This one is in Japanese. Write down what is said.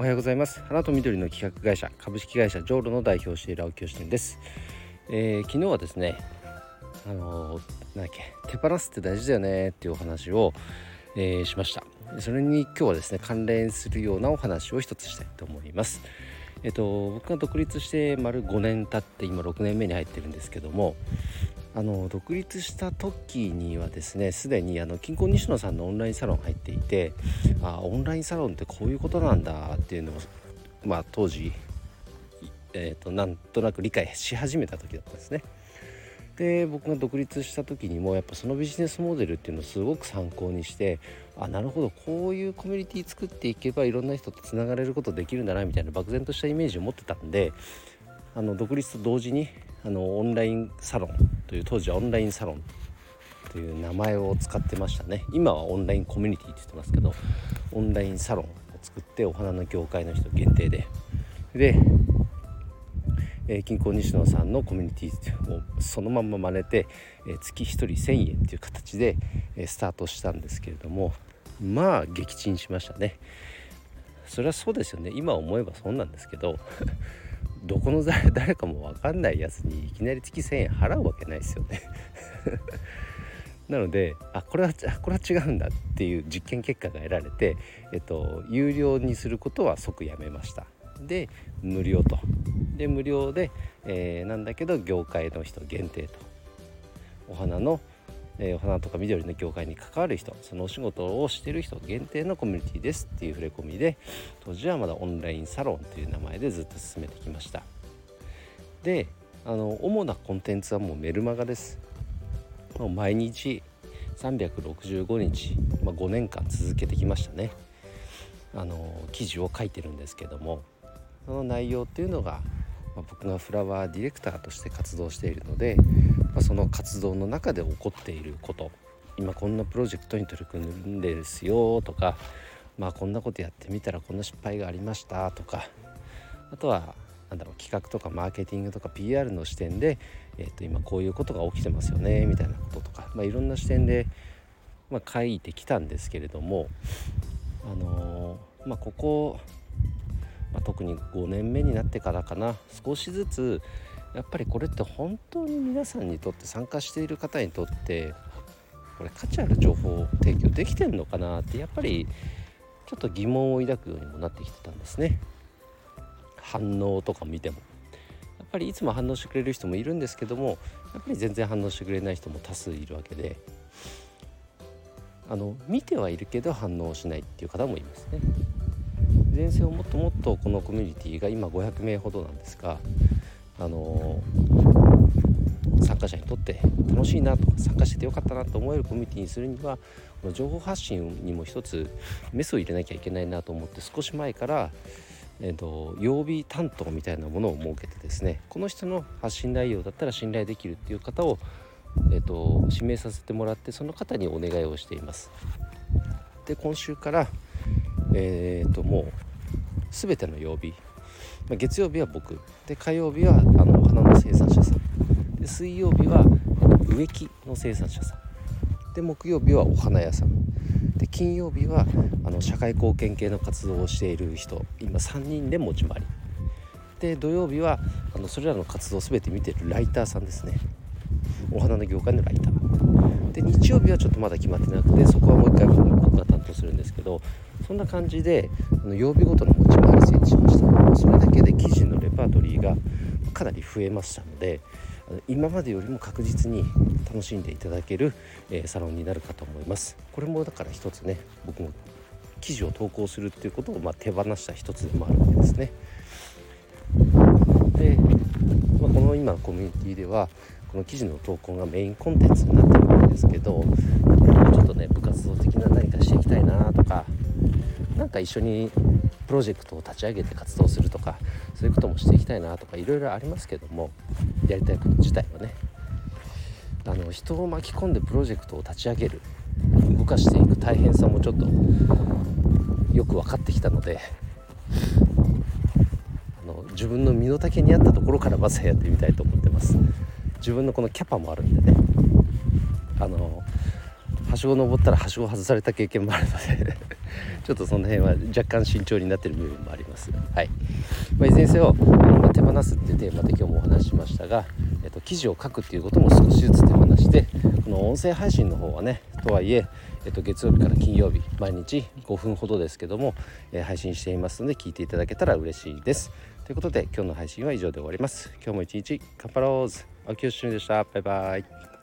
おはようございます。花と緑の企画会社株式会社ジョーロの代表している青木義典です、えー、昨日はですねあのー、なんだっけ手放すって大事だよねっていうお話を、えー、しました。それに今日はですね関連するようなお話を一つしたいと思います。えっと僕が独立して丸5年経って今6年目に入ってるんですけどもあの独立した時にはですねすでにあの金婚西野さんのオンラインサロン入っていてあオンラインサロンってこういうことなんだっていうのを、まあ、当時、えーと、なんとなく理解し始めた時だったんですね。で僕が独立した時にもやっぱそのビジネスモデルっていうのをすごく参考にしてあなるほどこういうコミュニティ作っていけばいろんな人とつながれることできるんだなみたいな漠然としたイメージを持ってたんであの独立と同時にあのオンラインサロンという当時はオンラインサロンという名前を使ってましたね。今はオンラインコミュニティって言ってますけどオンラインサロンを作ってお花の業界の人限定で。で、えー、金庫西野さんのコミュニティをそのまんま真似て、えー、月1人1000円っていう形で、えー、スタートしたんですけれどもまあ撃沈しましたね。それはそうですよね。今思えばそうなんですけど どこの誰かも分かんないやつにいきなり月1,000円払うわけないですよね。なのであこれはこれは違うんだっていう実験結果が得られて、えっと、有料にすることは即やめました。で無料と。で無料で、えー、なんだけど業界の人限定と。お花のえー、お花とか緑の業界に関わる人そのお仕事をしてる人限定のコミュニティですっていう触れ込みで当時はまだオンラインサロンという名前でずっと進めてきました。であの主なコンテンツはもうメルマガです。もう毎日365日、まあ、5年間続けてきましたね。あの記事を書いてるんですけども。その内容っていうのが、まあ、僕がフラワーディレクターとして活動しているのでまあ、その活動の中で起こっていること今こんなプロジェクトに取り組んでですよとか、まあ、こんなことやってみたらこんな失敗がありましたとかあとはなんだろう企画とかマーケティングとか PR の視点で、えー、と今こういうことが起きてますよねみたいなこととか、まあ、いろんな視点で、まあ、書いてきたんですけれども、あのー、まあ、ここ、まあ、特に5年目になってからかな。少しずつやっぱりこれって本当に皆さんにとって参加している方にとってこれ価値ある情報を提供できてんのかなってやっぱりちょっと疑問を抱くようにもなってきてたんですね。反応とか見ても。やっぱりいつも反応してくれる人もいるんですけどもやっぱり全然反応してくれない人も多数いるわけで。あの見てはいるけど反応しないっていう方もいますね。前線をもっともっとこのコミュニティが今500名ほどなんですがあの参加者にとって楽しいなと参加しててよかったなと思えるコミュニティにするにはこの情報発信にも一つメスを入れなきゃいけないなと思って少し前から、えーと、曜日担当みたいなものを設けてですねこの人の発信内容だったら信頼できるっていう方を、えーと、指名させてもらってその方にお願いをしています。で今週から、えーともう全ての曜日。まあ、月曜日は僕。で火曜日はあのお花の生産者さん。で水曜日は植木の生産者さん。で木曜日はお花屋さん。で金曜日はあの社会貢献系の活動をしている人。今3人で持ち回り。で土曜日はあのそれらの活動を全て見てるライターさんですね。お花の業界のライター。で日曜日はちょっとまだ決まってなくてそこはもう一回僕が担当するんですけどそんな感じであの曜日ごとの持ち回り設置しました。それだけで記事のレパートリーがかなり増えましたので今までよりも確実に楽しんでいただける、え、サロンになるかと思います。これもだから一つね僕も記事を投稿するっていうことをま手放した一つでもあるわけですね。の今のコミュニティではこの記事の投稿がメインコンテンツになってるわけですけどもうちょっとね部活動的な何かしていきたいなとか何か一緒にプロジェクトを立ち上げて活動するとかそういうこともしていきたいなとかいろいろありますけどもやりたいこと自体はね。あの人を巻き込んでプロジェクトを立ち上げる動かしていく大変さもちょっとよく分かってきたので自分の身の丈に合ったところからまずやってみたいと思ってます。自分のこのキャパもあるんでね。あのはしご登ったらはしご外された経験もあるので ちょっとその辺は若干慎重になってる部分もあります。はい、まあ、いずれにせよ、手放すっていうテーマで今日もお話ししましたが、えっと、記事を書くっていうことも少しずつ手放してこの音声配信の方はねとはいええっと、月曜日から金曜日毎日5分ほどですけども、えー、配信していますので聞いていただけたら嬉しいです。ということで今日の配信は以上で終わります。今日も一日カンパローズ青木よしでした。バイバイ。